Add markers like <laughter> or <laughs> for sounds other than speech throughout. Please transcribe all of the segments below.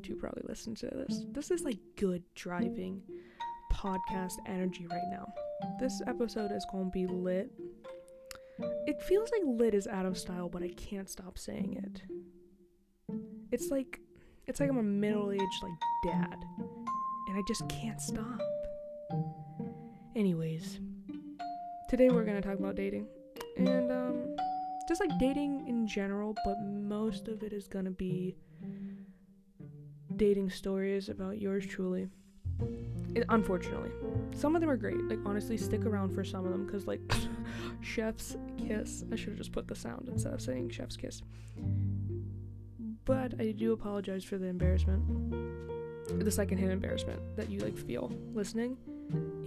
too probably listen to this. This is like good driving podcast energy right now. This episode is going to be lit. It feels like lit is out of style, but I can't stop saying it. It's like it's like I'm a middle-aged like dad, and I just can't stop. Anyways, today we're gonna talk about dating, and um, just like dating in general, but most of it is gonna be dating stories about yours truly. It, unfortunately, some of them are great. Like honestly, stick around for some of them because like <laughs> chef's kiss. I should have just put the sound instead of saying chef's kiss. But I do apologize for the embarrassment, the secondhand embarrassment that you like feel listening,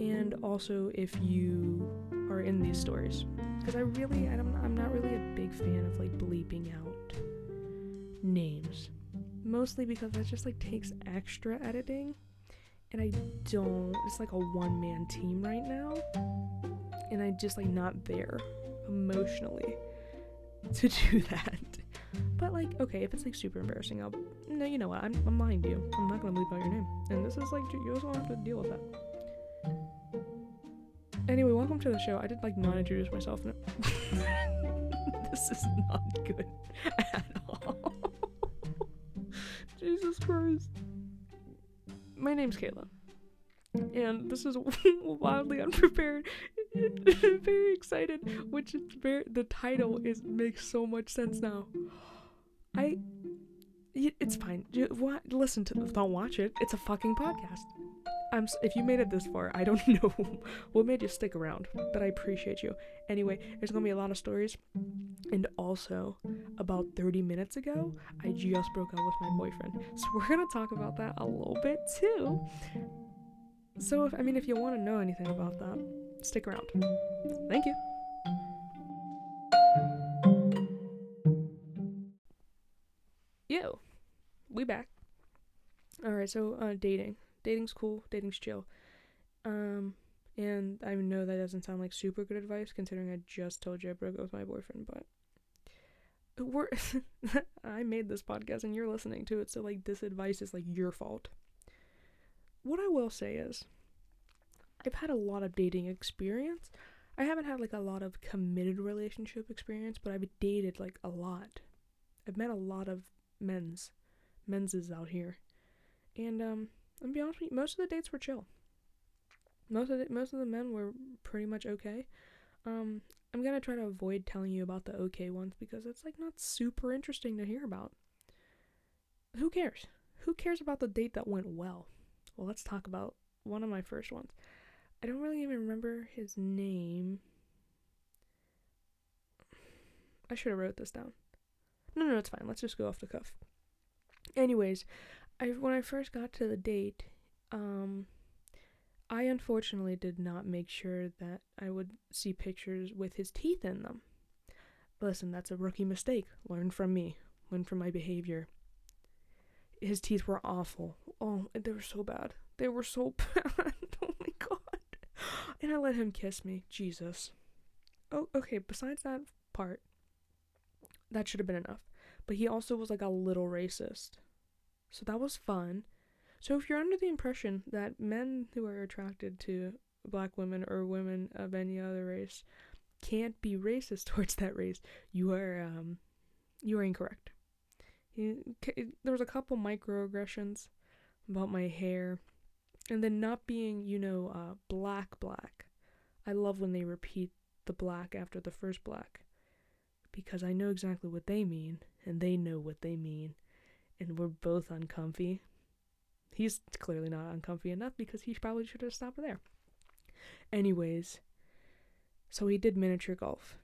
and also if you are in these stories, because I really, I'm, I'm not really a big fan of like bleeping out names, mostly because that just like takes extra editing and I don't. It's like a one man team right now, and I just like not there emotionally <laughs> to do that. But like, okay, if it's like super embarrassing, I'll no, you know what? I'm, I'm lying to you. I'm not gonna leave out your name, and this is like you also have to deal with that. Anyway, welcome to the show. I did like not introduce myself. No. <laughs> this is not good. <laughs> Jesus Christ my name's Kayla, and this is <laughs> wildly unprepared. <laughs> very excited, which is very. The title is makes so much sense now. I, it's fine. Listen to. Don't watch it. It's a fucking podcast. I'm. If you made it this far, I don't <laughs> know what made you stick around, but I appreciate you. Anyway, there's gonna be a lot of stories, and also about 30 minutes ago, I just broke up with my boyfriend, so we're gonna talk about that a little bit too. So, if I mean, if you want to know anything about that, stick around. Thank you. Yo, we back. All right, so uh, dating dating's cool, dating's chill. Um, and I know that doesn't sound like super good advice considering I just told you I broke up with my boyfriend, but we're <laughs> I made this podcast and you're listening to it, so like this advice is like your fault. What I will say is I've had a lot of dating experience. I haven't had like a lot of committed relationship experience, but I've dated like a lot. I've met a lot of men's menses out here. And um I'm be honest with you, most of the dates were chill. Most of the most of the men were pretty much okay. Um, I'm gonna try to avoid telling you about the okay ones because it's like not super interesting to hear about. Who cares? Who cares about the date that went well? Well, let's talk about one of my first ones. I don't really even remember his name. I should have wrote this down. No, no, it's fine. Let's just go off the cuff. Anyways, I when I first got to the date, um, I unfortunately did not make sure that I would see pictures with his teeth in them. Listen, that's a rookie mistake. Learn from me. Learn from my behavior. His teeth were awful. Oh, they were so bad. They were so <laughs> bad. oh my god. And I let him kiss me. Jesus. Oh, okay. Besides that part, that should have been enough. But he also was like a little racist. So that was fun. So if you're under the impression that men who are attracted to black women or women of any other race can't be racist <laughs> towards that race, you are um you are incorrect. He, there was a couple microaggressions about my hair and then not being, you know, uh black black. I love when they repeat the black after the first black because I know exactly what they mean and they know what they mean and we're both uncomfy. He's clearly not uncomfy enough because he probably should have stopped there. Anyways, so he did miniature golf.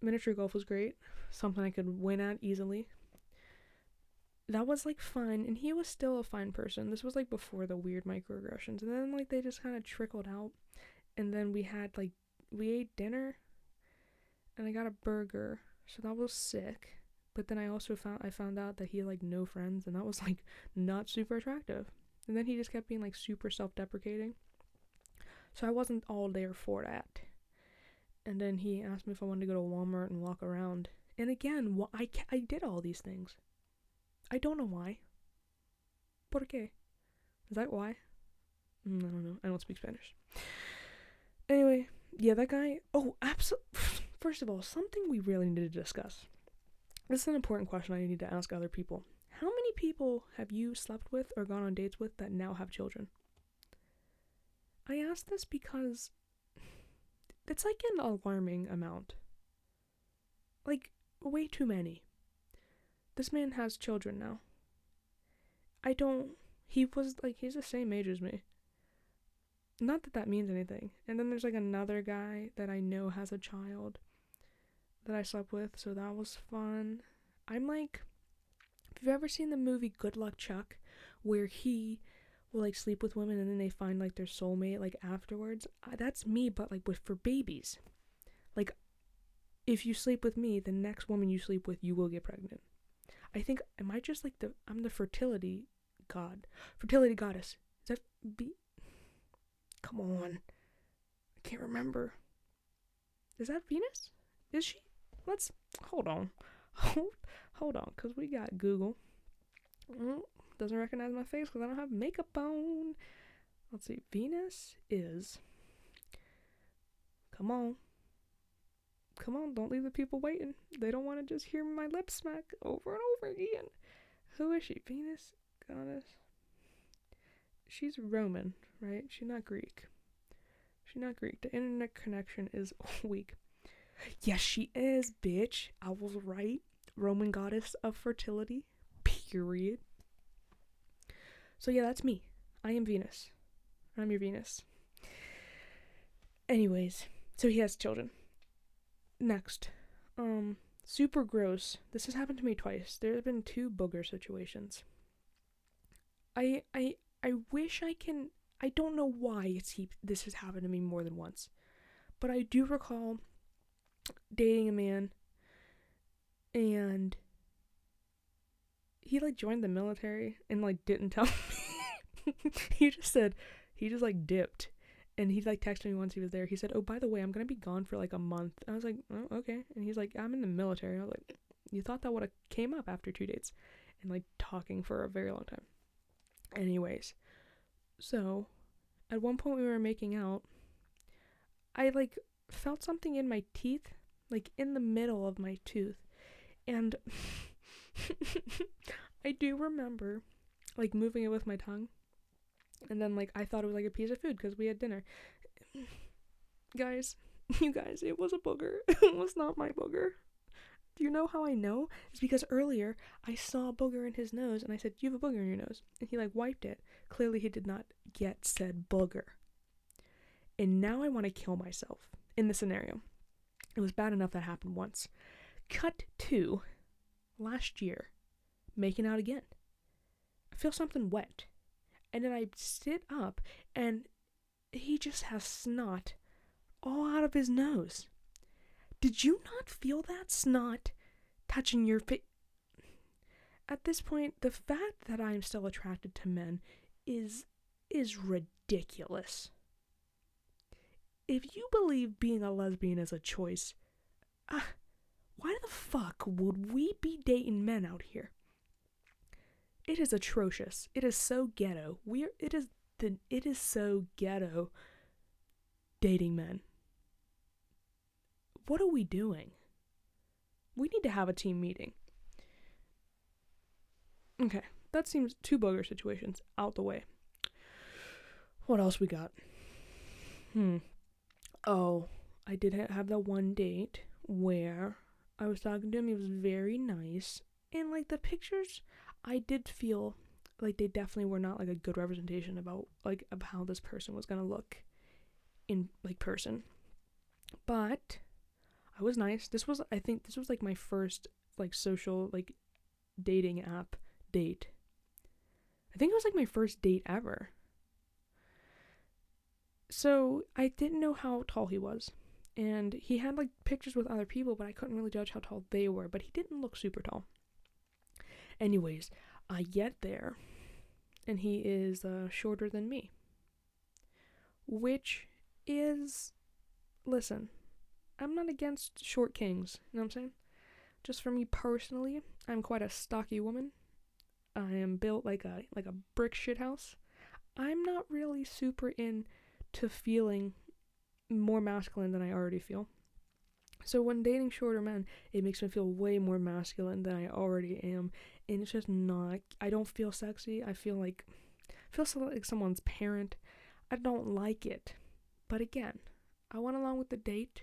Miniature golf was great, something I could win at easily. That was like fun, and he was still a fine person. This was like before the weird microaggressions, and then like they just kind of trickled out. And then we had like we ate dinner, and I got a burger, so that was sick. But then I also found I found out that he had like no friends and that was <laughs> like not super attractive. And then he just kept being like super self-deprecating. So I wasn't all there for that. And then he asked me if I wanted to go to Walmart and walk around. And again, wh- I I did all these things. I don't know why. ¿Por qué? Is that why? Mm, I don't know. I don't speak Spanish. Anyway, yeah, that guy. Oh, absolutely. <sighs> First of all, something we really need to discuss. This is an important question I need to ask other people. How many people have you slept with or gone on dates with that now have children? I ask this because it's like an alarming amount. Like, way too many. This man has children now. I don't. He was like, he's the same age as me. Not that that means anything. And then there's like another guy that I know has a child that I slept with, so that was fun. I'm like, if you've ever seen the movie Good Luck Chuck, where he will like sleep with women and then they find like their soulmate like afterwards, uh, that's me, but like with for babies. Like, if you sleep with me, the next woman you sleep with, you will get pregnant. I think am I just like the I'm the fertility god, fertility goddess. Is that be? Come on, I can't remember. Is that Venus? Is she? Let's hold on, hold hold on, cause we got Google. Mm, doesn't recognize my face because I don't have makeup on. Let's see. Venus is. Come on. Come on, don't leave the people waiting. They don't want to just hear my lip smack over and over again. Who is she? Venus? Goddess? She's Roman, right? She's not Greek. She's not Greek. The internet connection is <laughs> weak. Yes, she is, bitch. I was right. Roman goddess of fertility. Period. So yeah, that's me. I am Venus. I'm your Venus. Anyways, so he has children. Next. Um super gross. This has happened to me twice. There have been two booger situations. I I I wish I can I don't know why it's he, this has happened to me more than once. But I do recall dating a man and he like joined the military and like didn't tell <laughs> me. he just said he just like dipped and he like texted me once he was there. He said, "Oh, by the way, I'm gonna be gone for like a month." I was like, "Oh, okay." And he's like, "I'm in the military." I was like, "You thought that would have came up after two dates?" And like talking for a very long time. Anyways, so at one point we were making out. I like felt something in my teeth, like in the middle of my tooth, and <laughs> I do remember like moving it with my tongue. And then like I thought it was like a piece of food because we had dinner. <sighs> guys, <laughs> you guys, it was a booger. <laughs> it was not my booger. Do you know how I know? It's because earlier I saw a booger in his nose and I said, You have a booger in your nose. And he like wiped it. Clearly he did not get said booger. And now I want to kill myself in the scenario. It was bad enough that happened once. Cut to last year, making out again. I feel something wet. And then I sit up and he just has snot all out of his nose. Did you not feel that snot touching your face? At this point, the fact that I'm still attracted to men is is ridiculous. If you believe being a lesbian is a choice, uh, why the fuck would we be dating men out here? It is atrocious. It is so ghetto. We're it is the it is so ghetto dating men. What are we doing? We need to have a team meeting. Okay, that seems two booger situations out the way. What else we got? Hmm. Oh, I did ha- have that one date where I was talking to him. He was very nice. And like the pictures, I did feel like they definitely were not like a good representation about like of how this person was gonna look in like person. But I was nice. This was I think this was like my first like social like dating app date. I think it was like my first date ever. So I didn't know how tall he was and he had like pictures with other people, but I couldn't really judge how tall they were, but he didn't look super tall. Anyways, I get there, and he is uh, shorter than me, which is, listen, I'm not against short kings, you know what I'm saying? Just for me personally, I'm quite a stocky woman. I am built like a like a brick shit house. I'm not really super into feeling more masculine than I already feel. So when dating shorter men, it makes me feel way more masculine than I already am, and it's just not. I don't feel sexy. I feel like I feel like someone's parent. I don't like it. But again, I went along with the date.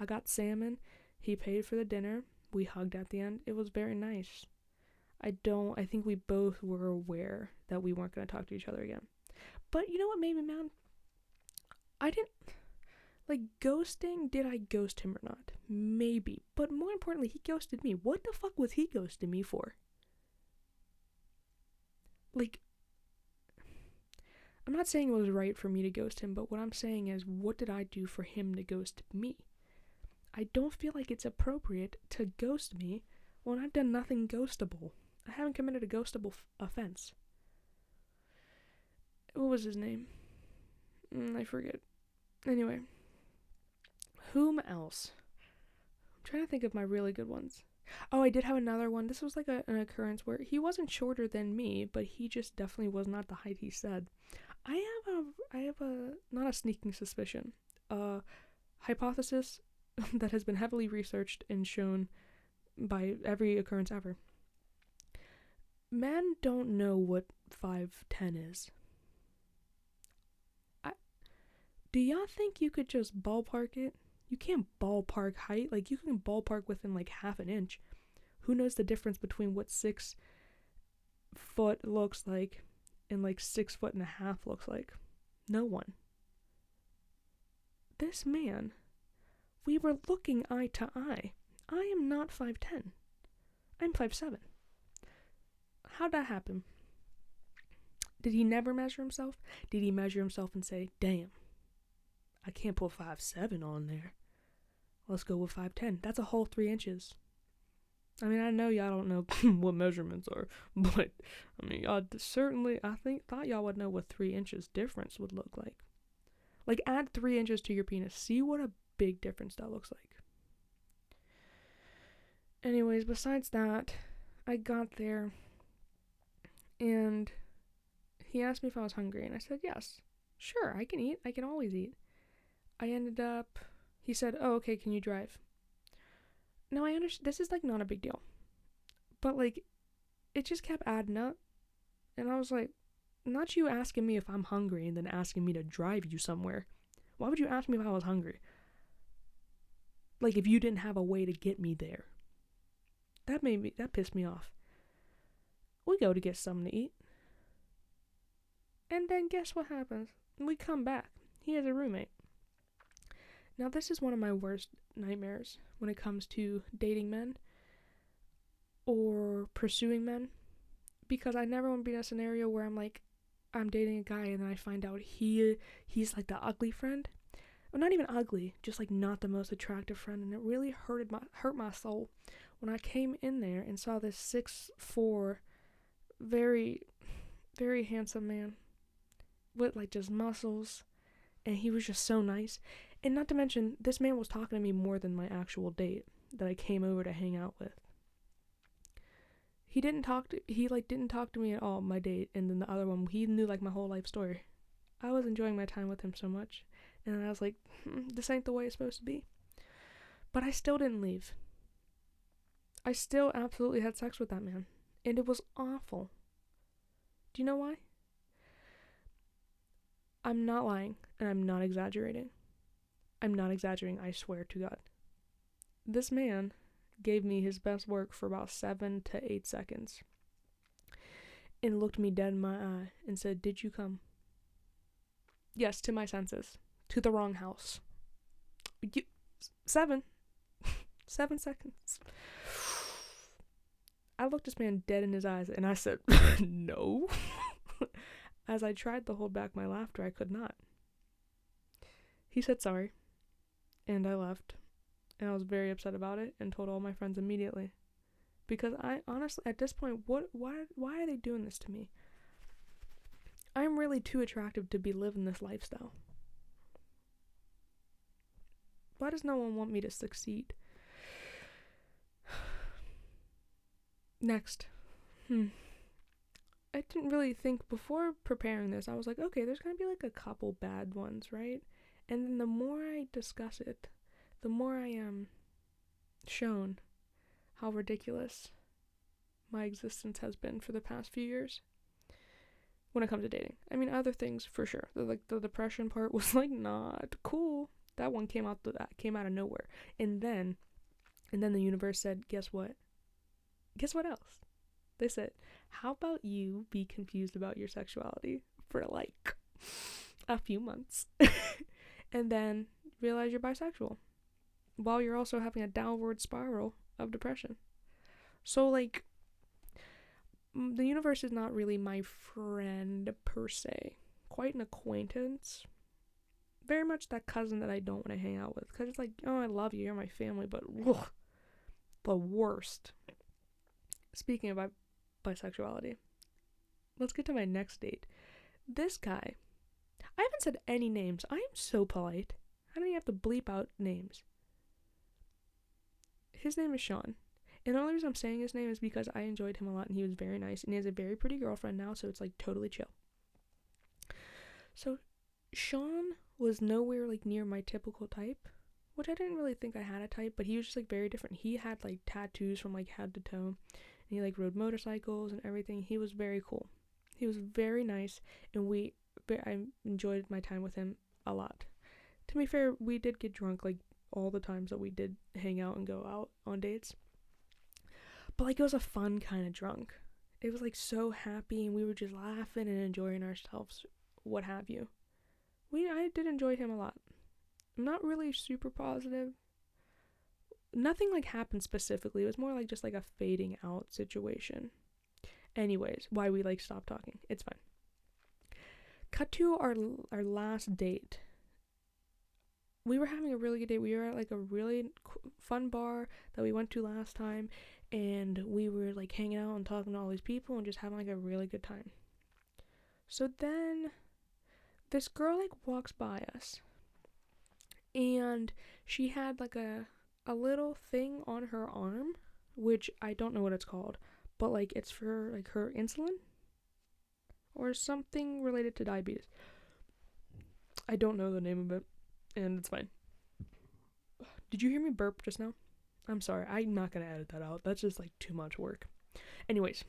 I got salmon. He paid for the dinner. We hugged at the end. It was very nice. I don't. I think we both were aware that we weren't going to talk to each other again. But you know what made me mad? I didn't like ghosting. Did I ghost him or not? Maybe. But more importantly, he ghosted me. What the fuck was he ghosting me for? Like, I'm not saying it was right for me to ghost him, but what I'm saying is, what did I do for him to ghost me? I don't feel like it's appropriate to ghost me when I've done nothing ghostable. I haven't committed a ghostable f- offense. What was his name? Mm, I forget. Anyway, whom else? I'm trying to think of my really good ones. Oh, I did have another one. This was like a, an occurrence where he wasn't shorter than me, but he just definitely was not the height he said. I have a, I have a, not a sneaking suspicion, a hypothesis <laughs> that has been heavily researched and shown by every occurrence ever. Men don't know what 5'10 is. I, do y'all think you could just ballpark it? You can't ballpark height. Like, you can ballpark within like half an inch. Who knows the difference between what six foot looks like and like six foot and a half looks like? No one. This man, we were looking eye to eye. I am not 5'10. I'm 5'7. How'd that happen? Did he never measure himself? Did he measure himself and say, damn, I can't put 5'7 on there. Let's go with 5'10. That's a whole three inches. I mean, I know y'all don't know <laughs> what measurements are, <laughs> but I mean, y'all certainly, I think, thought y'all would know what three inches difference would look like. Like, add three inches to your penis. See what a big difference that looks like. Anyways, besides that, I got there and he asked me if I was hungry, and I said yes. Sure, I can eat. I can always eat. I ended up, he said, Oh, okay, can you drive? Now, I understand this is like not a big deal, but like it just kept adding up, and I was like, Not you asking me if I'm hungry and then asking me to drive you somewhere. Why would you ask me if I was hungry? Like if you didn't have a way to get me there. That made me that pissed me off. We go to get something to eat. And then guess what happens? We come back. He has a roommate. Now this is one of my worst nightmares when it comes to dating men or pursuing men because I never want to be in a scenario where I'm like I'm dating a guy and then I find out he he's like the ugly friend. Well, not even ugly, just like not the most attractive friend and it really hurted my hurt my soul when I came in there and saw this six four very very handsome man with like just muscles and he was just so nice and not to mention this man was talking to me more than my actual date that I came over to hang out with he didn't talk to he like didn't talk to me at all my date and then the other one he knew like my whole life story I was enjoying my time with him so much and I was like hmm, this ain't the way it's supposed to be but I still didn't leave I still absolutely had sex with that man and it was awful. Do you know why? I'm not lying and I'm not exaggerating. I'm not exaggerating, I swear to God. This man gave me his best work for about seven to eight seconds and looked me dead in my eye and said, Did you come? Yes, to my senses. To the wrong house. You, seven. <laughs> seven seconds. I looked this man dead in his eyes and I said, <laughs> No. <laughs> As I tried to hold back my laughter, I could not. He said sorry, and I left. And I was very upset about it and told all my friends immediately. Because I honestly, at this point, what, why, why are they doing this to me? I'm really too attractive to be living this lifestyle. Why does no one want me to succeed? <sighs> Next. Hmm. I didn't really think before preparing this. I was like, okay, there's gonna be like a couple bad ones, right? And then the more I discuss it, the more I am shown how ridiculous my existence has been for the past few years when it comes to dating. I mean, other things for sure. The, like the depression part <laughs> was like not cool. That one came out that came out of nowhere. And then and then the universe said, "Guess what? Guess what else?" They said, "How about you be confused about your sexuality for like a few months <laughs> and then realize you're bisexual while you're also having a downward spiral of depression." So like the universe is not really my friend per se, quite an acquaintance. Very much that cousin that I don't want to hang out with because it's like, oh, I love you, you're my family, but ugh, the worst. Speaking of bisexuality, let's get to my next date. This guy, I haven't said any names. I am so polite. I don't even have to bleep out names. His name is Sean. And the only reason I'm saying his name is because I enjoyed him a lot and he was very nice and he has a very pretty girlfriend now, so it's like totally chill. So Sean was nowhere like near my typical type, which I didn't really think I had a type, but he was just like very different. He had like tattoos from like head to toe, and he like rode motorcycles and everything. He was very cool. He was very nice, and we I enjoyed my time with him a lot. To be fair, we did get drunk like all the times that we did hang out and go out on dates. But like it was a fun kind of drunk. It was like so happy and we were just laughing and enjoying ourselves, what have you. We I did enjoy him a lot. I'm not really super positive. Nothing like happened specifically. It was more like just like a fading out situation. Anyways, why we like stop talking. It's fine. Cut to our our last date. We were having a really good day. We were at like a really fun bar that we went to last time, and we were like hanging out and talking to all these people and just having like a really good time. So then this girl like walks by us and she had like a a little thing on her arm which I don't know what it's called, but like it's for like her insulin or something related to diabetes. I don't know the name of it and it's fine. Did you hear me burp just now? I'm sorry. I'm not going to edit that out. That's just like too much work. Anyways,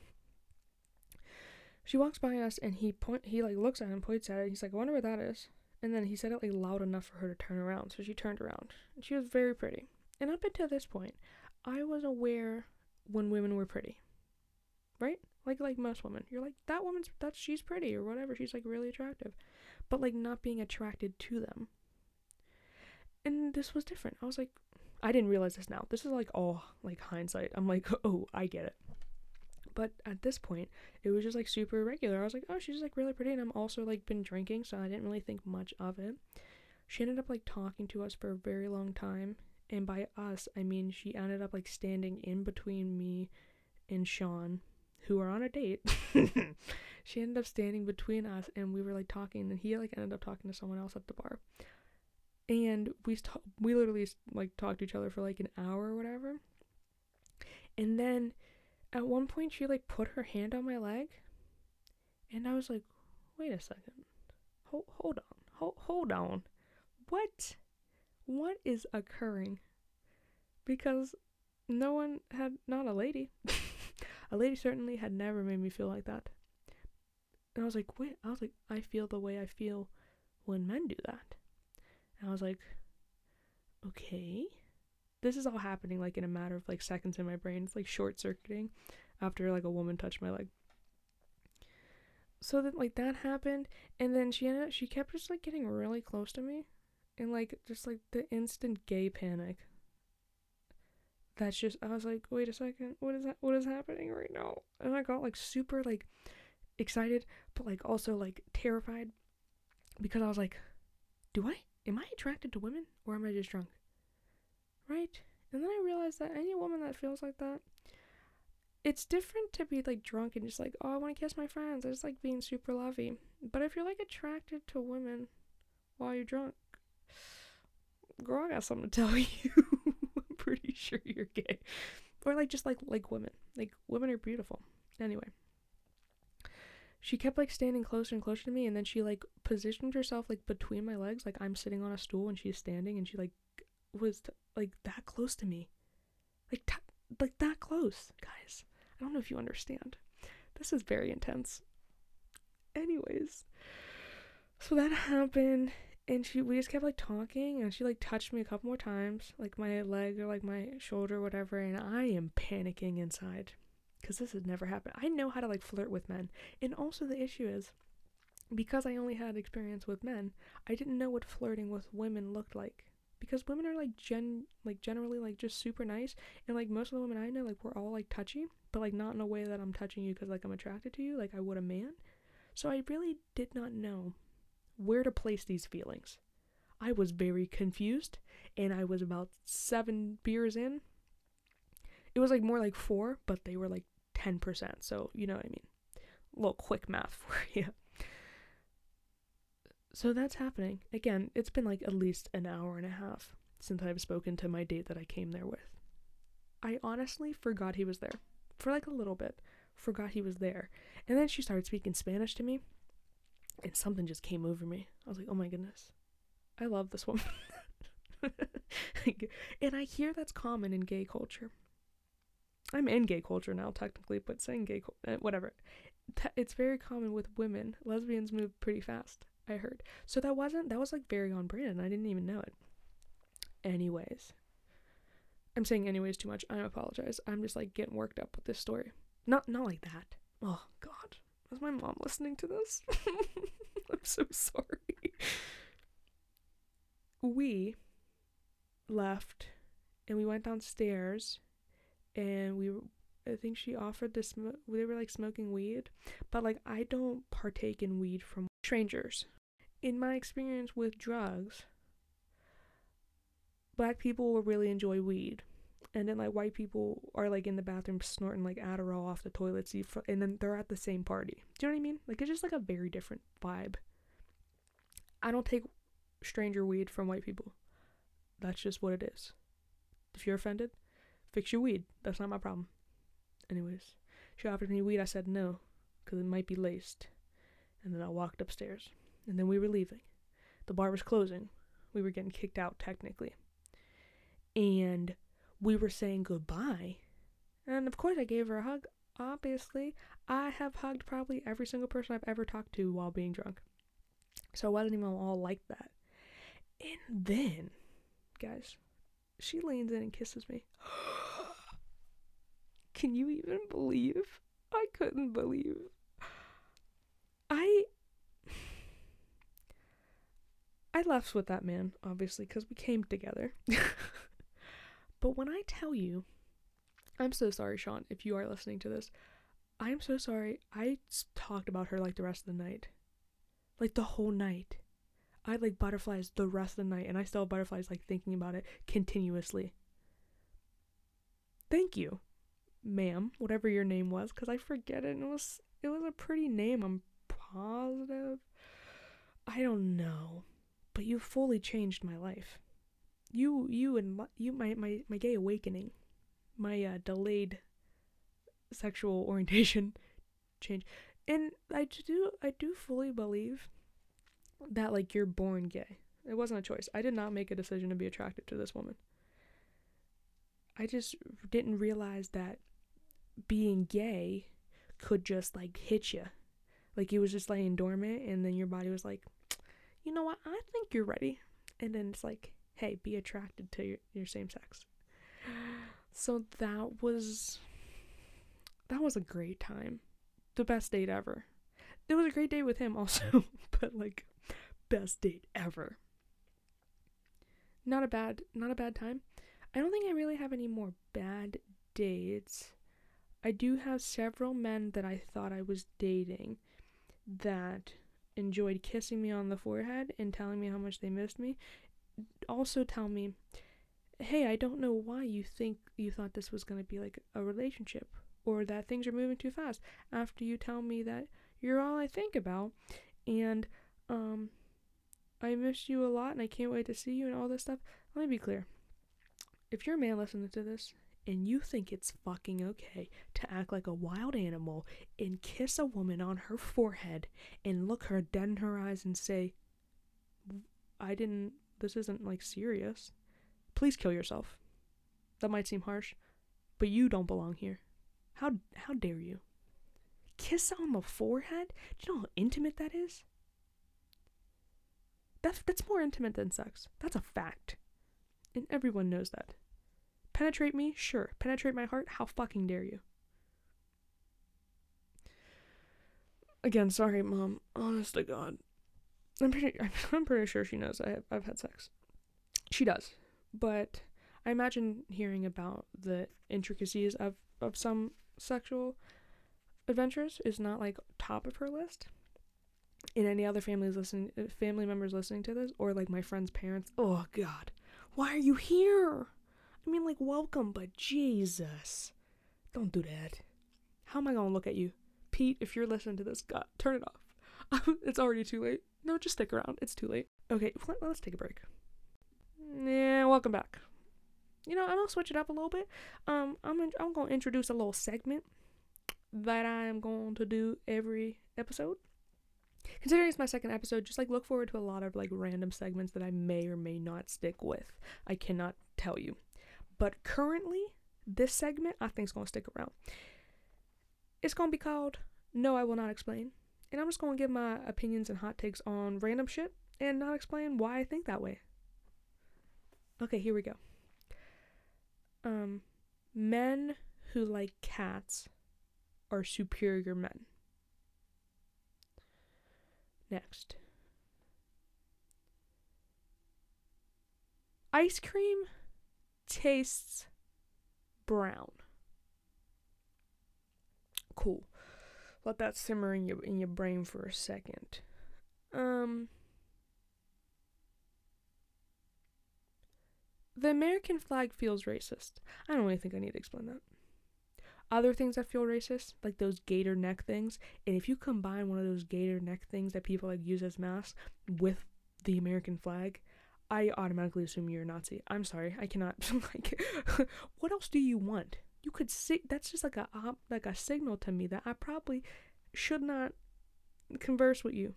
she walks by us and he point he like looks at him, points at it. He's like, I wonder what that is. And then he said it like loud enough for her to turn around. So she turned around. And she was very pretty. And up until this point, I was aware when women were pretty. Right? Like like most women. You're like, that woman's that's she's pretty or whatever. She's like really attractive. But like not being attracted to them. And this was different. I was like, I didn't realize this now. This is like all like hindsight. I'm like, <laughs> oh, I get it. But at this point, it was just like super regular. I was like, oh, she's like really pretty, and I'm also like been drinking, so I didn't really think much of it. She ended up like talking to us for a very long time, and by us, I mean she ended up like standing in between me and Sean, who were on a date. <laughs> she ended up standing between us, and we were like talking, and he like ended up talking to someone else at the bar. And we st- we literally like talked to each other for like an hour or whatever. And then at one point she like put her hand on my leg and i was like wait a second. Hold, hold on. Hold, hold on. What? What is occurring? Because no one had not a lady <laughs> a lady certainly had never made me feel like that and i was like wait i was like i feel the way i feel when men do that and I was like, okay. This is all happening like in a matter of like seconds in my brain. It's like short circuiting after like a woman touched my leg. So that like that happened and then she ended up she kept just like getting really close to me and like just like the instant gay panic. That's just I was like, wait a second, what is that what is happening right now? And I got like super like excited but like also like terrified because I was like, do I am I attracted to women or am I just drunk? Right? And then I realized that any woman that feels like that, it's different to be like drunk and just like, oh, I want to kiss my friends. It's like being super lovey. But if you're like attracted to women while you're drunk, <sighs> girl, I got something to tell <laughs> you. Sure you're gay. Or like just like like women. Like women are beautiful. Anyway. she kept like standing closer and closer to me and then she like positioned herself like between my legs like i'm sitting on a stool and she's standing and she like was like that close to me like t- like that close guys i don't know if you understand this is very intense anyways so that happened and she we just kept like talking and she like touched me a couple more times like my leg or like my shoulder whatever and i am panicking inside because this has never happened. I know how to like flirt with men. And also the issue is because i only had experience with men i didn't know what flirting with women looked like. Because women are like gen like generally like just super nice and like most of the women i know like we're all like touchy but like not in a way that i'm touching you because like i'm attracted to you like i would a man. So i really did not know where to place these feelings. I was very confused, and I was about seven beers in. It was like more like four, but they were like 10%. So, you know what I mean? A little quick math <laughs> for you. So that's happening. Again, it's been like at least an hour and a half since I've spoken to my date that I came there with. I honestly forgot he was there for like a little bit. Forgot he was there. And then she started speaking Spanish to me and something just came over me. I was like, oh my goodness, I love this woman. <laughs> and I hear that's common in gay culture. I'm in gay culture now, technically, but saying gay, uh, whatever. It's very common with women. Lesbians move pretty fast, I heard. So that wasn't, that was like very on brand, and I didn't even know it. Anyways. I'm saying anyways too much. I apologize. I'm just like getting worked up with this story. Not, not like that. Oh, God. Is my mom listening to this? <laughs> I'm so sorry. We left and we went downstairs and we I think she offered this they were like smoking weed, but like I don't partake in weed from strangers. In my experience with drugs, black people will really enjoy weed and then like white people are like in the bathroom snorting like Adderall off the toilet seat, and then they're at the same party. Do you know what I mean? Like it's just like a very different vibe. I don't take stranger weed from white people. That's just what it is. If you're offended, fix your weed. That's not my problem. Anyways, she offered me weed. I said no, because it might be laced. And then I walked upstairs. And then we were leaving. The bar was closing. We were getting kicked out, technically. And we were saying goodbye. And of course, I gave her a hug. Obviously, I have hugged probably every single person I've ever talked to while being drunk. So I wasn't even all like that. And then, guys, she leans in and kisses me. <gasps> Can you even believe? I couldn't believe. I <sighs> I left with that man, obviously, because we came together. <laughs> But when I tell you, I'm so sorry, Sean, if you are listening to this. I'm so sorry. I talked about her like the rest of the night. Like the whole night. I had like butterflies the rest of the night, and I still have butterflies like thinking about it continuously. Thank you, ma'am, whatever your name was, because I forget it. And it was it was a pretty name. I'm positive. I don't know, but you fully changed my life you you and you my my my gay awakening, my uh, delayed sexual <laughs> orientation change, and I do I do fully believe that like you're born gay. It wasn't a choice. I did not make a decision to be attracted to this woman. I just didn't realize that being gay could just like hit you. Like you was just laying dormant and then your body was like, you know what, I think you're ready. And then it's like, hey, be attracted to your, your same sex. So that was that was a great time. The best date ever. It was a great day with him also, <laughs> but like best date ever. Not a bad not a bad time. I don't think I really have any more bad dates. I do have several men that I thought I was dating that enjoyed kissing me on the forehead and telling me how much they missed me also tell me, hey, I don't know why you think you thought this was going to be like a relationship or that things are moving too fast after you tell me that you're all I think about and um I miss you a lot and I can't wait to see you and all this stuff. Let me be clear. If you're a man listening to this and you think it's fucking okay to act like a wild animal and kiss a woman on her forehead and look her dead in her eyes and say, I didn't, this isn't like serious. Please kill yourself. That might seem harsh, but you don't belong here. How, how dare you? Kiss on the forehead? Do you know how intimate that is? That's, that's more intimate than sex. That's a fact. And everyone knows that. Penetrate me? Sure. Penetrate my heart? How fucking dare you? Again, sorry, mom. Honest to God, I'm pretty. <laughs> I'm pretty sure she knows I have, I've had sex. She does, but I imagine hearing about the intricacies of of some sexual adventures is not like top of her list. And any other families listening, uh, family members listening to this, or like my friend's parents. Oh God, why are you here? I mean, like, welcome, but Jesus. Don't do that. How am I gonna look at you? Pete, if you're listening to this, God, turn it off. <laughs> it's already too late. No, just stick around. It's too late. Okay, let, us take a break. Yeah, welcome back. You know, I'm gonna switch it up a little bit. Um, I'm I'm gonna introduce a little segment that I am going to do every episode. Considering it's my second episode, just like look forward to a lot of like random segments that I may or may not stick with. I cannot tell you. But currently, this segment I think is to stick around. It's to be called No, I Will Not Explain. And I'm just going to give my opinions and hot takes on random shit and not explain why I think that way. Okay, here we go. Um, men who like cats are superior men. Next. Ice cream tastes brown. Cool. Let that simmer in your in your brain for a second. Um The American flag feels racist. I don't really think I need to explain that. Other things that feel racist, like those gaiter neck things, and if you combine one of those gaiter neck things that people like use as masks with the American flag, I automatically assume you're a Nazi. I'm sorry, I cannot. <laughs> like, <laughs> what else do you want? You could see that's just like a like a signal to me that I probably should not converse with you.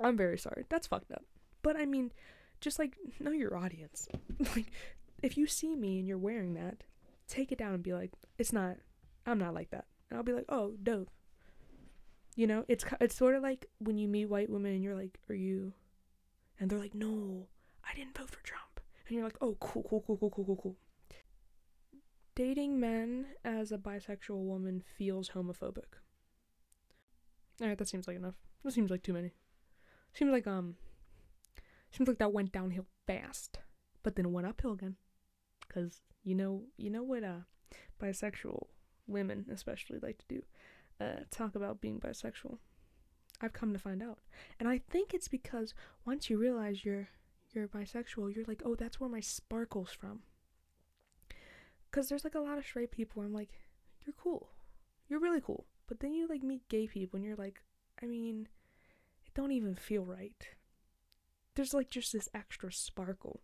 I'm very sorry. That's fucked up. But I mean, just like know your audience. <laughs> like, if you see me and you're wearing that, take it down and be like, it's not. I'm not like that. And I'll be like, oh, dope. You know, it's it's sort of like when you meet white women and you're like, are you and they're like, no, I didn't vote for Trump. And you're like, oh, cool, cool, cool, cool, cool, cool, cool. Dating men as a bisexual woman feels homophobic. Alright, that seems like enough. That seems like too many. Seems like, um, seems like that went downhill fast, but then went uphill again. Cause you know, you know what, uh, bisexual women especially like to do, uh, talk about being bisexual. I've come to find out. And I think it's because once you realize you're you're bisexual, you're like, "Oh, that's where my sparkle's from." Cuz there's like a lot of straight people I'm like, "You're cool. You're really cool." But then you like meet gay people and you're like, "I mean, it don't even feel right." There's like just this extra sparkle,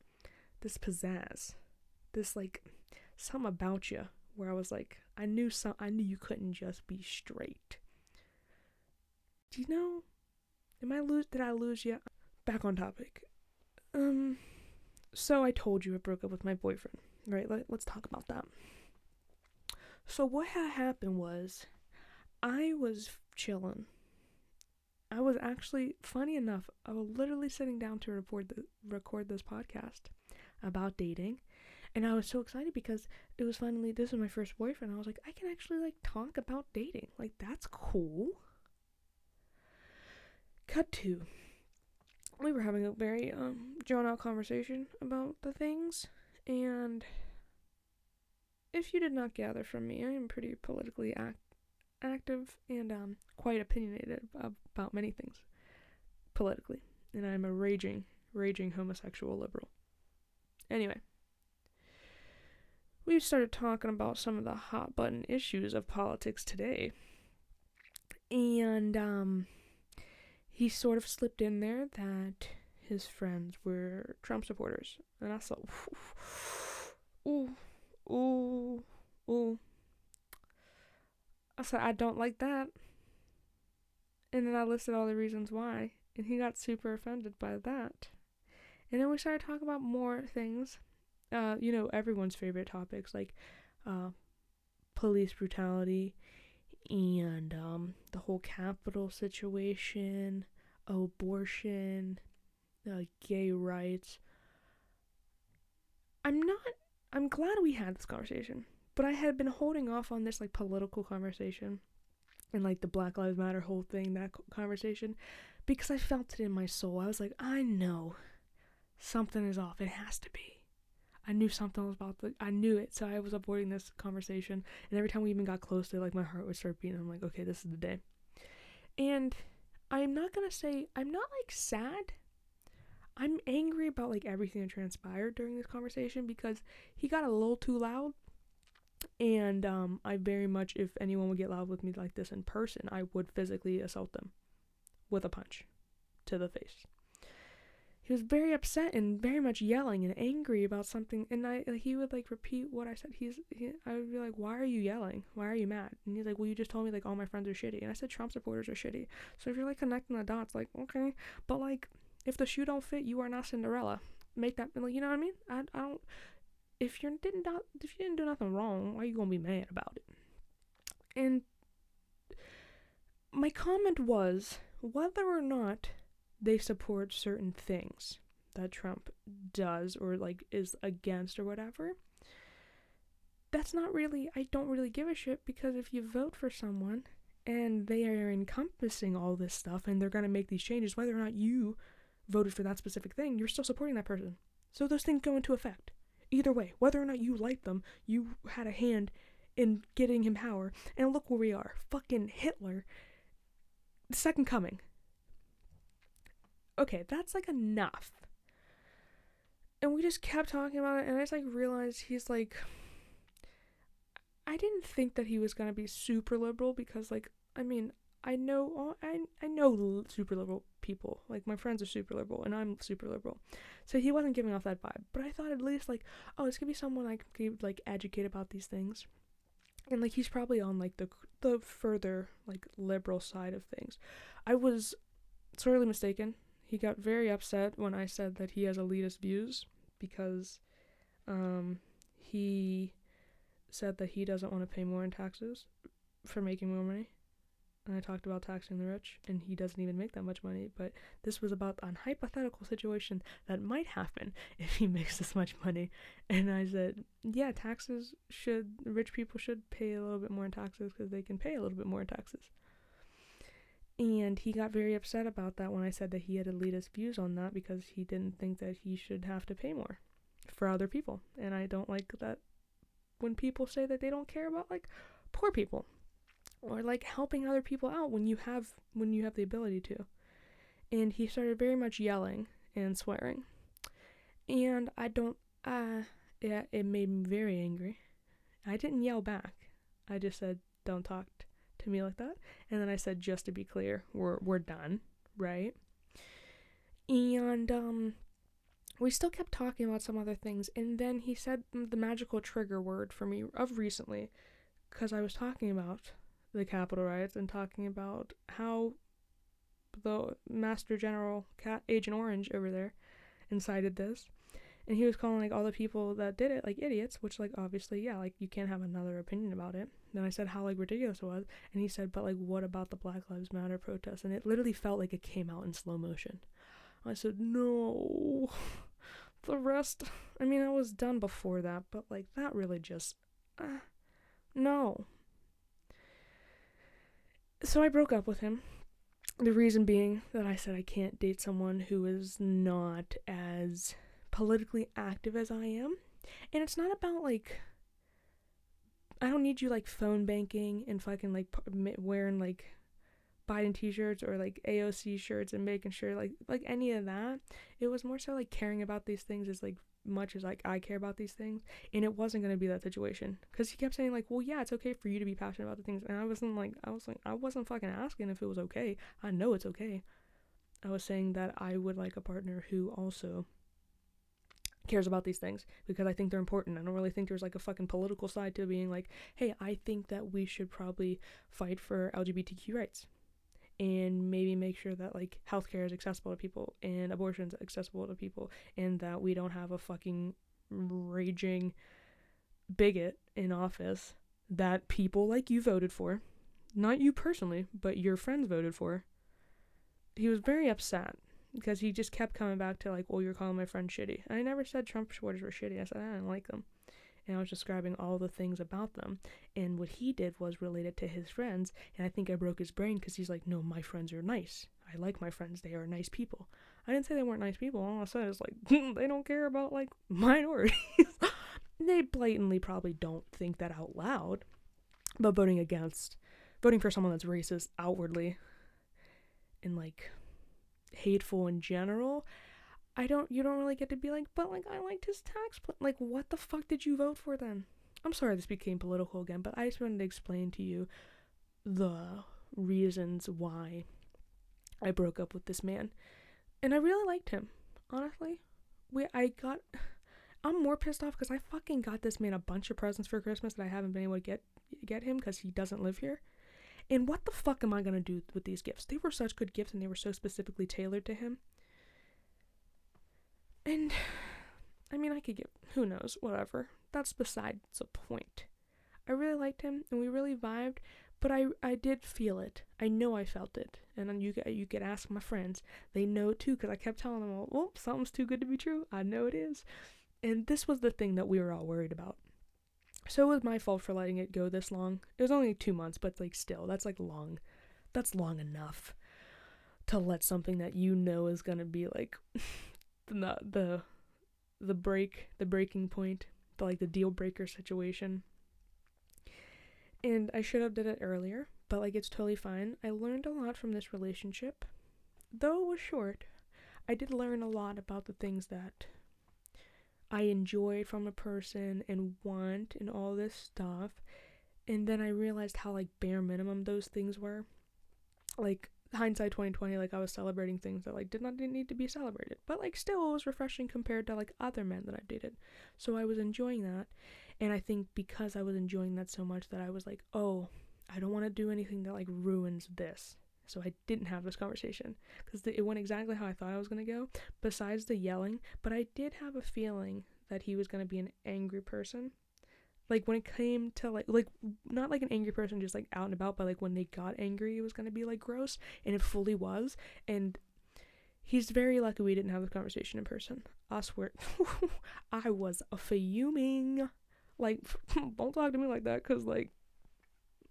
this pizzazz, this like something about you where I was like, I knew some I knew you couldn't just be straight do you know? Am I lose? Did I lose you Back on topic. Um, so I told you I broke up with my boyfriend, right? Let, let's talk about that. So what had happened was, I was chilling. I was actually, funny enough, I was literally sitting down to record the, record this podcast about dating, and I was so excited because it was finally this was my first boyfriend. I was like, I can actually like talk about dating. Like that's cool. Cut to. We were having a very um, drawn out conversation about the things, and if you did not gather from me, I am pretty politically act- active and um, quite opinionated about many things politically, and I'm a raging, raging homosexual liberal. Anyway, we started talking about some of the hot button issues of politics today, and um, he sort of slipped in there that his friends were Trump supporters. And I thought, <sighs> ooh, ooh, ooh. I said, I don't like that. And then I listed all the reasons why. And he got super offended by that. And then we started talking about more things. Uh, you know, everyone's favorite topics like uh, police brutality and um, the whole Capitol situation, abortion, uh, gay rights. I'm not. I'm glad we had this conversation, but I had been holding off on this like political conversation and like the Black Lives Matter whole thing, that conversation, because I felt it in my soul. I was like, I know something is off. It has to be. I knew something was about to, I knew it, so I was avoiding this conversation. And every time we even got close to it, like my heart would start beating. I'm like, okay, this is the day. And I'm not gonna say I'm not like sad. I'm angry about like everything that transpired during this conversation because he got a little too loud. And um, I very much, if anyone would get loud with me like this in person, I would physically assault them with a punch to the face. He was very upset and very much yelling and angry about something and i he would like repeat what i said. He's he, i would be like why are you yelling? Why are you mad? And he's like well you just told me like all my friends are shitty. And i said trump supporters are shitty. So if you're like connecting the dots like okay. But like if the shoe don't fit you are not cinderella make that like you know what i mean i, I don't if you didn't do, if you didn't do nothing wrong why are you gonna be mad about it and my comment was whether or not they support certain things that Trump does or like is against or whatever. That's not really I don't really give a shit because if you vote for someone and they are encompassing all this stuff and they're to make these changes whether or not you voted for that specific thing, you're still supporting that person. So those things go into effect. Either way, whether or not you like them, you had a hand in getting him power. And look where we are. Fucking Hitler. Second coming okay, that's like enough. And we just kept talking about it, and I just like realized he's like. I didn't think that he was gonna be super liberal because, like, I mean, I know I I know super liberal people. Like my friends are super liberal, and I'm super liberal, so he wasn't giving off that vibe. But I thought at least like, oh, it's gonna be someone I can like educate about these things, and like he's probably on like the the further like liberal side of things. I was sorely mistaken. He got very upset when I said that he has elitist views because um, he said that he doesn't want to pay more in taxes for making more money. And I talked about taxing the rich, and he doesn't even make that much money. But this was about an hypothetical situation that might happen <laughs> if he makes this much money. And I said, yeah, taxes should, rich people should pay a little bit more in taxes because they can pay a little bit more in taxes. And he got very upset about that when I said that he had elitist views on that because he didn't think that he should have to pay more for other people. And I don't like that when people say that they don't care about like poor people or like helping other people out when you have when you have the ability to. And he started very much yelling and swearing. And I don't uh yeah, it made me very angry. I didn't yell back. I just said don't talk to me like that. And then I said, just to be clear, we're we're done, right? And um we still kept talking about some other things and then he said the magical trigger word for me of recently because I was talking about the Capitol riots and talking about how the Master General Cat Agent Orange over there incited this. And he was calling like all the people that did it like idiots which like obviously yeah like you can't have another opinion about it. Then i said how like ridiculous it was. And he said but like what about the black lives matter protests? And it literally felt like it came out in slow motion. I said no. <laughs> The rest i mean i was done before that but like that really just uh, no so i broke up with him the reason being that i said i can't date someone who is not as politically active as I am. And it's not about like I don't need you like phone banking and fucking like wearing like Biden t-shirts or like AOC shirts and making sure like like any of that. It was more so like caring about these things as like much as like I care about these things and it wasn't going to be that situation cuz he kept saying like, "Well, yeah, it's okay for you to be passionate about the things." And I wasn't like I was like I wasn't fucking asking if it was okay. I know it's okay. I was saying that I would like a partner who also cares about these things because I think they're important. I don't really think there's like a fucking political side to being like, hey, I think that we should probably fight for LGBTQ rights and maybe make sure that like healthcare is accessible to people and abortions accessible to people and that we don't have a fucking raging bigot in office that people like you voted for, not you personally, but your friends voted for. He was very upset because he just kept coming back to like, "Well, you're calling my friend shitty." and I never said Trump supporters were shitty. I said I didn't like them, and I was describing all the things about them. And what he did was related to his friends, and I think I broke his brain because he's like, "No, my friends are nice. I like my friends. They are nice people." I didn't say they weren't nice people. All I said is like <laughs> they don't care about like <laughs> minorities. <laughs> they blatantly probably don't think that out loud, but voting against, voting for someone that's racist outwardly, and like hateful in general, I don't you don't really get to be like, but like I liked his tax plan. Like what the fuck did you vote for then? I'm sorry this became political again, but I just wanted to explain to you the reasons why I broke up with this man. And I really liked him, honestly. We I got <sighs> I'm more pissed off because I fucking got this man a bunch of presents for Christmas that I haven't been able to get get him because he doesn't live here. And what the fuck am I gonna do with these gifts? They were such good gifts and they were so specifically tailored to him. And I mean, I could get who knows, whatever. That's besides the point. I really liked him and we really vibed, but I I did feel it. I know I felt it, and you you could ask my friends. They know too, because I kept telling them, "Well, something's too good to be true." I know it is, and this was the thing that we were all worried about. So it was my fault for letting it go this long. It was only two months, but like still, that's like long. That's long enough to let something that you know is gonna be like <laughs> the the the break, the breaking point, the like the deal breaker situation. And I should have did it earlier, but like it's totally fine. I learned a lot from this relationship. Though it was short, I did learn a lot about the things that I enjoyed from a person and want and all this stuff. And then I realized how like bare minimum those things were. Like hindsight 2020 like I was celebrating things that like did not need to be celebrated. But like still it was refreshing compared to like other men that I've dated. So I was enjoying that. And I think because I was enjoying that so much that I was like, "Oh, I don't want to do anything that like ruins this." So I didn't have this conversation because it went exactly how I thought I was going to go, besides the yelling. But I did have a feeling that he was going to be an angry person. Like when it came to like like not like an angry person just like out and about, but like when they got angry, it was gonna be like gross, and it fully was. And he's very lucky we didn't have the conversation in person. I swear, <laughs> I was fuming. Like, <laughs> don't talk to me like that, cause like,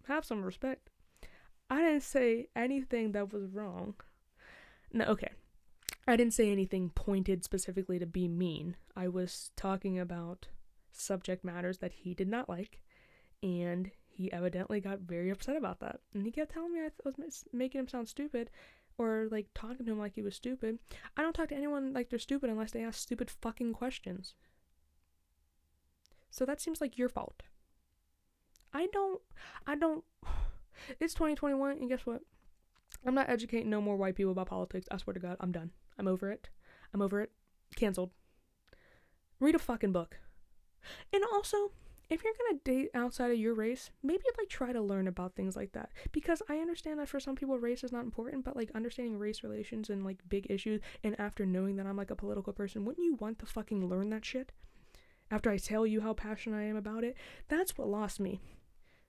have some respect. I didn't say anything that was wrong. No, okay. I didn't say anything pointed specifically to be mean. I was talking about subject matters that he did not like, and he evidently got very upset about that. And he kept telling me I was making him sound stupid or like talking to him like he was stupid. I don't talk to anyone like they're stupid unless they ask stupid fucking questions. So that seems like your fault. I don't I don't <sighs> it's 2021, and guess what? I'm not educating no more white people about politics. I swear to God, I'm done. I'm over it. I'm over it. Cancelled. Read a fucking book. And also, if you're gonna date outside of your race, maybe like try to learn about things like that. Because I understand that for some people race is not important, but like understanding race relations and like big issues and after knowing that I'm like a political person, wouldn't you want to fucking learn that shit? After I tell you how passionate I am about it? That's what lost me.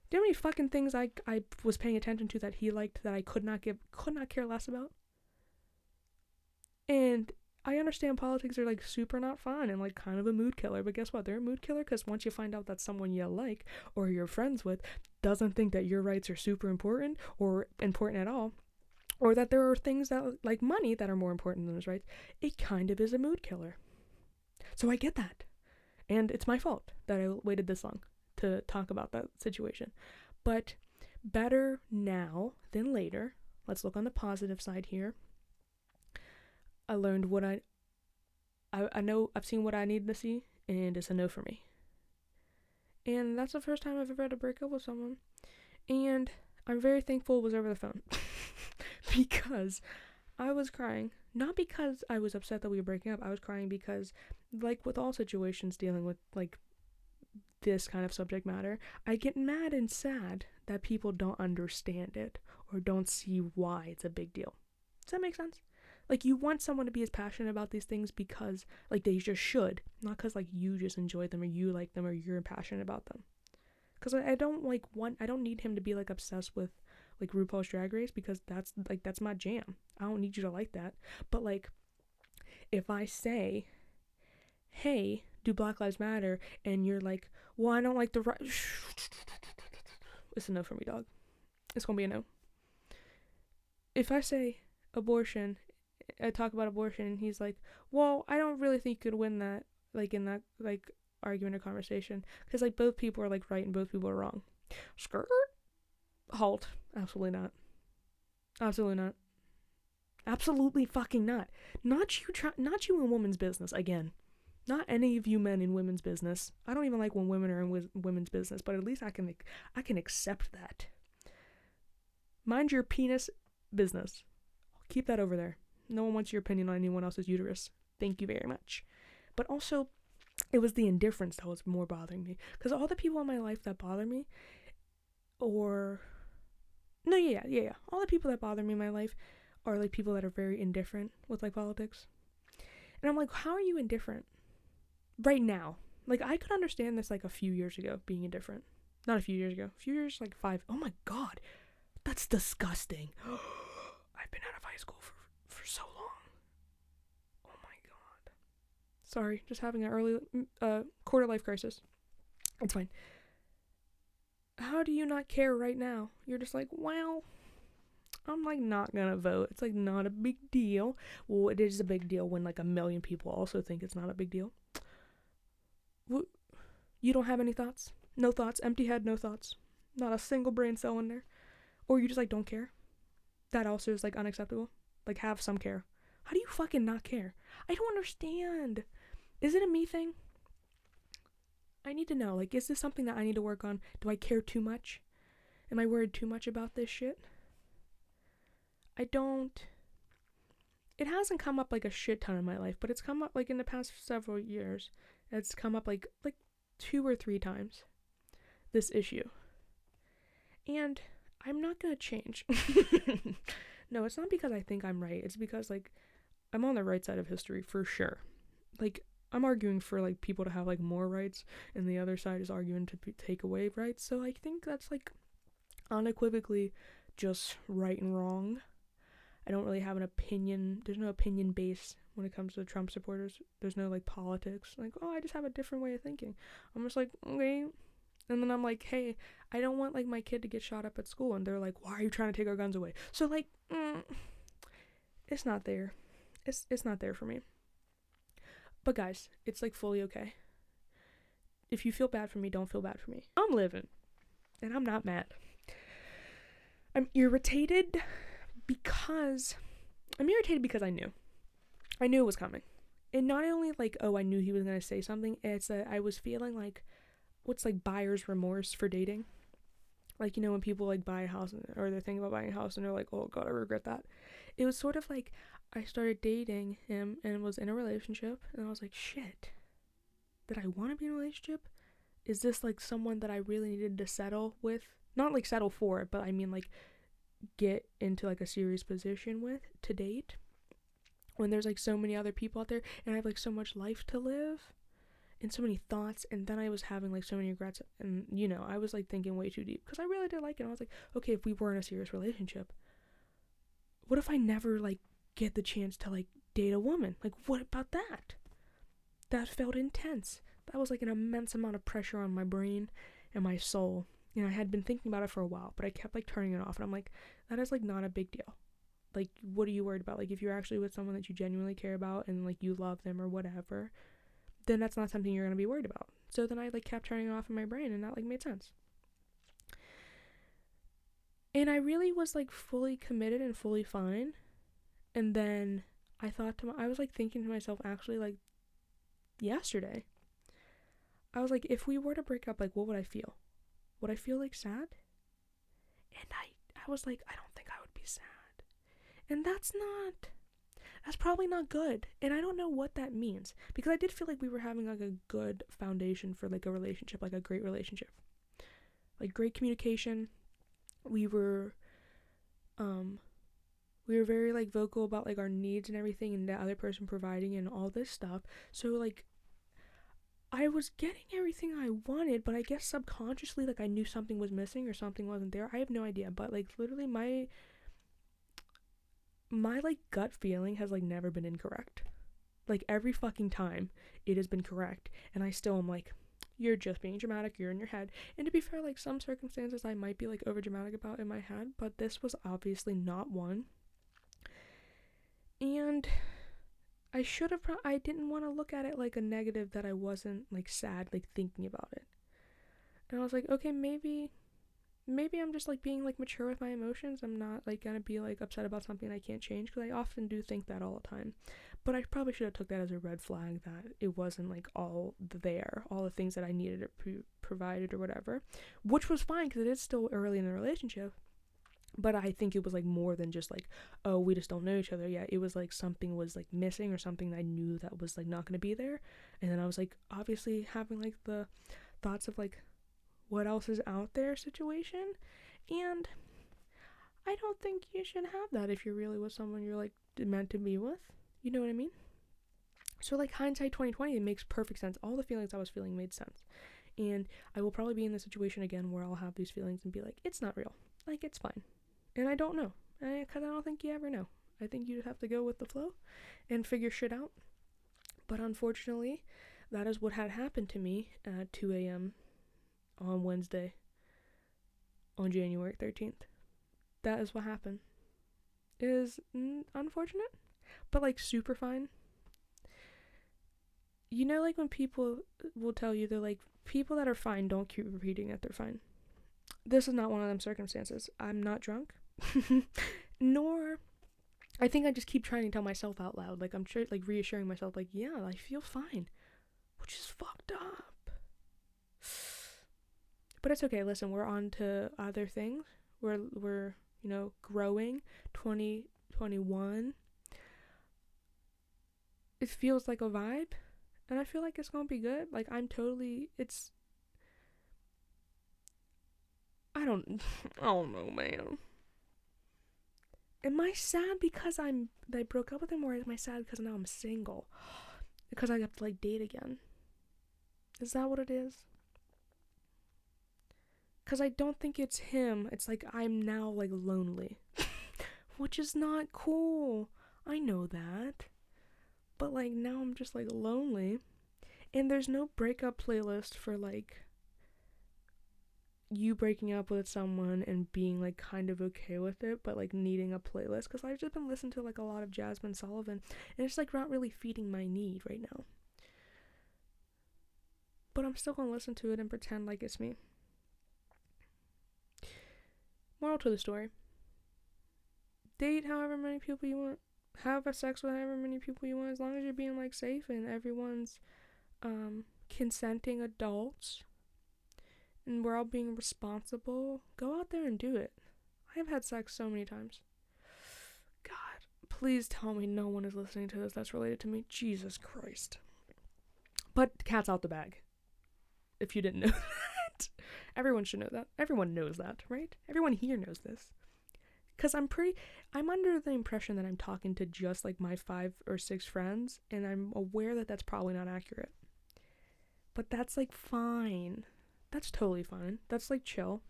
Do you know how many fucking things I I was paying attention to that he liked that I could not give could not care less about? And I understand politics are like super not fun and like kind of a mood killer, but guess what? They're a mood killer because once you find out that someone you like or you're friends with doesn't think that your rights are super important or important at all, or that there are things that like money that are more important than those rights, it kind of is a mood killer. So I get that. And it's my fault that I waited this long to talk about that situation. But better now than later. Let's look on the positive side here. I learned what I I, I know I've seen what I need to see and it's a no for me. And that's the first time I've ever had to break up with someone. And I'm very thankful it was over the phone. <laughs> because I was crying. Not because I was upset that we were breaking up. I was crying because, like with all situations dealing with like this kind of subject matter, I get mad and sad that people don't understand it or don't see why it's a big deal. Does that make sense? Like you want someone to be as passionate about these things because like they just should, not because like you just enjoy them or you like them or you're passionate about them. Because I, I don't like want I don't need him to be like obsessed with like RuPaul's Drag Race because that's like that's my jam. I don't need you to like that. But like if I say, "Hey, do Black Lives Matter?" and you're like, "Well, I don't like the right." It's a no for me, dog. It's gonna be a no. If I say abortion, I talk about abortion, and he's like, "Well, I don't really think you could win that." Like in that like argument or conversation, because like both people are like right and both people are wrong. Skirt. Halt. Absolutely not. Absolutely not. Absolutely fucking not. Not you try not you in women's business again. Not any of you men in women's business. I don't even like when women are in w- women's business, but at least I can I can accept that. Mind your penis business. Keep that over there. No one wants your opinion on anyone else's uterus. Thank you very much. But also, it was the indifference that was more bothering me. Because all the people in my life that bother me, or no, yeah, yeah, yeah. All the people that bother me in my life are like people that are very indifferent with like politics. And I'm like, how are you indifferent right now? Like I could understand this like a few years ago being indifferent. Not a few years ago. A few years like 5. Oh my god. That's disgusting. <gasps> <gasps> I've been out of high school for for so long. Oh my god. Sorry, just having an early mm, uh quarter life crisis. It's fine how do you not care right now? You're just like, well, I'm like not gonna vote. It's like not a big deal. Well, it is a big deal when like a million people also think it's not a big deal. You don't have any thoughts? No thoughts. Empty head, no thoughts. Not a single brain cell in there. Or you just like don't care. That also is like unacceptable. Like have some care. How do you fucking not care? I don't understand. Is it a me thing? I need to know. Like, is this something that I need to work on? Do I care too much? Am I worried too much about this shit? I don't. It hasn't come up like a shit ton in my life, but it's come up like in the past several years. It's come up like like two or three times. This issue. And I'm not gonna change. <laughs> no, it's not because I think I'm right. It's because like I'm on the right side of history for sure. Like I'm arguing for like people to have like more rights, and the other side is arguing to p- take away rights. So I think that's like unequivocally just right and wrong. I don't really have an opinion. There's no opinion base when it comes to Trump supporters. There's no like politics. Like, oh, I just have a different way of thinking. I'm just like, okay. And then I'm like, hey, I don't want like my kid to get shot up at school. And they're like, why are you trying to take our guns away? So like, mm, it's not there. It's it's not there for me. But guys, it's like fully okay. If you feel bad for me, don't feel bad for me. I'm living. And I'm not mad. I'm irritated because I'm irritated because I knew. I knew it was coming. And not only like, oh, I knew he was going to say something, it's that I was feeling like what's like buyer's remorse for dating. Like, you know, when people like buy a house or they're thinking about buying a house and they're like, oh god, I regret that. It was sort of like I started dating him and was in a relationship, and I was like, shit, did I want to be in a relationship? Is this like someone that I really needed to settle with? Not like settle for but I mean like get into like a serious position with to date when there's like so many other people out there and I have like so much life to live and so many thoughts and then I was having like so many regrets and you know I was like thinking way too deep because I really did like it I was like okay if we were in a serious relationship what if I never like get the chance to like date a woman. Like, what about that? That felt intense. That was like an immense amount of pressure on my brain and my soul. And I had been thinking about it for a while, but I kept like turning it off. And I'm like, that is like not a big deal. Like, what are you worried about? Like, if you're actually with someone that you genuinely care about and like you love them or whatever, then that's not something you're gonna be worried about. So then I like kept turning it off in my brain, and that like made sense. And I really was like fully committed and fully fine and then I thought to my, I was like thinking to myself actually like yesterday. I was like if we were to break up like what would I feel? Would I feel like sad? And I I was like I don't think I would be sad. And that's not that's probably not good. And I don't know what that means because I did feel like we were having like a good foundation for like a relationship, like a great relationship. Like great communication. We were um we were very like vocal about like our needs and everything and the other person providing and all this stuff. So like I was getting everything I wanted, but I guess subconsciously like I knew something was missing or something wasn't there. I have no idea, but like literally my my like gut feeling has like never been incorrect. Like every fucking time it has been correct and I still am like you're just being dramatic, you're in your head. And to be fair, like some circumstances I might be like over dramatic about in my head, but this was obviously not one. And I should have, pro- I didn't want to look at it like a negative that I wasn't like sad, like thinking about it. And I was like, okay, maybe, maybe I'm just like being like mature with my emotions. I'm not like gonna be like upset about something I can't change because I often do think that all the time. But I probably should have took that as a red flag that it wasn't like all there, all the things that I needed it pre- provided or whatever, which was fine because it is still early in the relationship but I think it was like more than just like, oh, we just don't know each other yet. It was like something was like missing or something I knew that was like not gonna be there. And then I was like obviously having like the thoughts of like what else is out there situation. And I don't think you should have that if you're really with someone you're like meant to be with. You know what I mean? So like hindsight 2020, it makes perfect sense. All the feelings I was feeling made sense. And I will probably be in the situation again where I'll have these feelings and be like, it's not real. Like it's fine and I don't know. I, don't think you ever know. I think you have to go with the flow and figure shit out. But unfortunately, that is what had happened to me at 2 a.m. on Wednesday, on January 13th. That is what happened. It is unfortunate, but like super fine. You know, like when people will tell you they're like, people that are fine don't keep repeating that they're fine. This is not one of them circumstances. I'm not drunk. <laughs> Nor I think I just keep trying to tell myself out loud. Like I'm sure like reassuring myself like, yeah, I feel fine. Which is fucked up. <sighs> But it's okay. Listen, we're on to other things. We're we're, you know, growing. 2021. It feels like a vibe and I feel like it's to be good. Like I'm totally it's I don't <laughs> I don't know, man am I sad because I'm I broke up with him or am I sad because now I'm single? <gasps> Because I have to like date again. Is that what it is? Cuz I don't think it's him. It's like I'm now like lonely. <laughs> Which is not cool. I know that. But like now I'm just like lonely. And there's no breakup playlist for like you breaking up with someone and being like kind of okay with it, but like needing a playlist because I've just been listening to like a lot of Jazmine Sullivan and it's like not really feeding my need right now. But I'm still gonna listen to it and pretend like it's me. Moral to the story date however many people you want, have a sex with however many people you want, as long as you're being like safe and everyone's um, consenting adults and we're all being responsible, go out there and do it. I have had sex so many times. God, please tell me no one is listening to this that's related to me. Jesus Christ. But cat's out the bag. If you didn't <laughs> know that. Everyone should know that. Everyone knows that, right? Everyone here knows this. Cuz I'm pretty I'm under the impression that I'm talking to just like my 5 or 6 friends and I'm aware that that's probably not accurate. But that's like fine that's totally fine. That's like chill.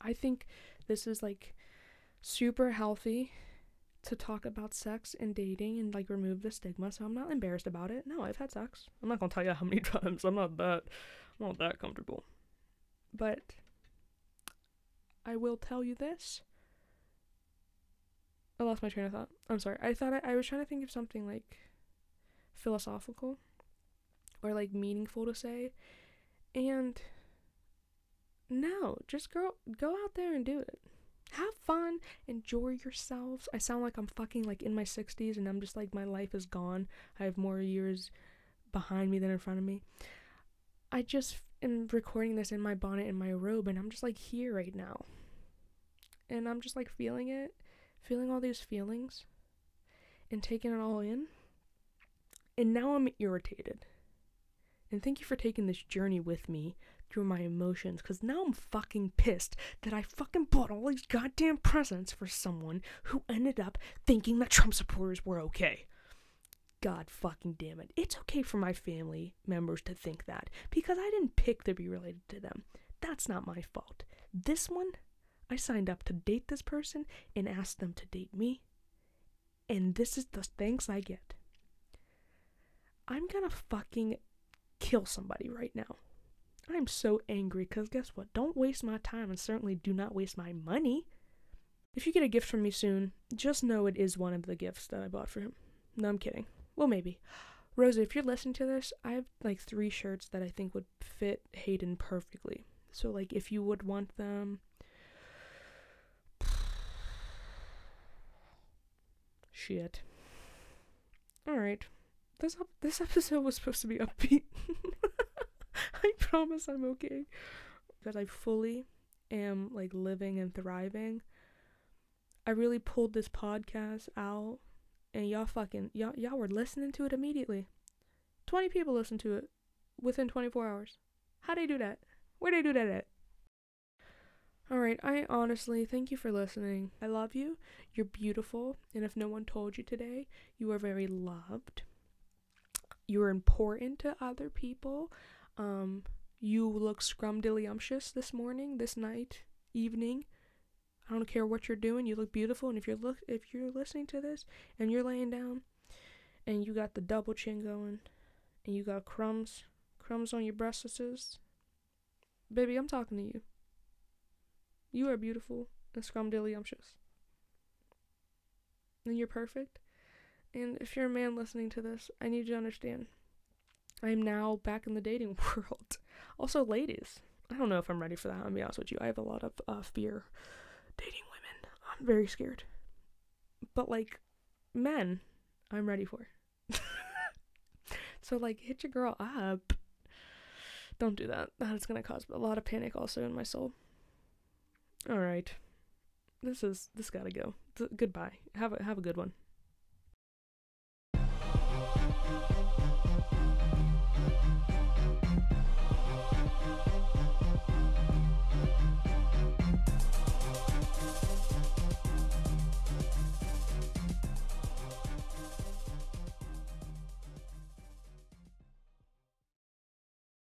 I think this is like super healthy to talk about sex and dating and like remove the stigma. So I'm not embarrassed about it. No, I've had sex. I'm not gonna tell you how many <laughs> times. I'm not that I'm not that comfortable. But I will tell you this. I lost my train of thought. I'm sorry. I thought I, I was trying to think of something like philosophical or like meaningful to say. And no, just go go out there and do it. Have fun, enjoy yourselves. I sound like I'm fucking like in my 60s and I'm just like my life is gone. I have more years behind me than in front of me. I just am recording this in my bonnet and my robe and I'm just like here right now. And I'm just like feeling it, feeling all these feelings and taking it all in. And now I'm irritated. And thank you for taking this journey with me through my emotions because now I'm fucking pissed that I fucking bought all these goddamn presents for someone who ended up thinking that Trump supporters were okay. God fucking damn it. It's okay for my family members to think that because I didn't pick to be related to them. That's not my fault. This one, I signed up to date this person and asked them to date me. And this is the thanks I get. I'm gonna fucking kill somebody right now. I'm so angry because guess what? Don't waste my time and certainly do not waste my money. If you get a gift from me soon, just know it is one of the gifts that I bought for him. No, I'm kidding. Well, maybe. Rosa, if you're listening to this, I have like three shirts that I think would fit Hayden perfectly. So, like, if you would want them. <sighs> Shit. Alright. This, this episode was supposed to be upbeat. <laughs> I promise I'm okay. Because I fully am like living and thriving. I really pulled this podcast out and y'all fucking y'all y'all were listening to it immediately. 20 people listened to it within 24 hours. How'd I do that? Where'd I do that at? Alright, I honestly thank you for listening. I love you. You're beautiful. And if no one told you today, you are very loved. You're important to other people. Um, you look scrumdiddlyumptious this morning, this night, evening. I don't care what you're doing. You look beautiful, and if you're look if you're listening to this and you're laying down, and you got the double chin going, and you got crumbs, crumbs on your breasts, baby, I'm talking to you. You are beautiful and scrumdiddlyumptious, and you're perfect. And if you're a man listening to this, I need you to understand. I'm now back in the dating <laughs> world. Also, ladies, I don't know if I'm ready for that. I'll be honest with you. I have a lot of uh, fear dating women. I'm very scared. But like men, I'm ready for. <laughs> so like hit your girl up. Don't do that. That's gonna cause a lot of panic also in my soul. All right, this is this gotta go. Th- goodbye. Have a have a good one.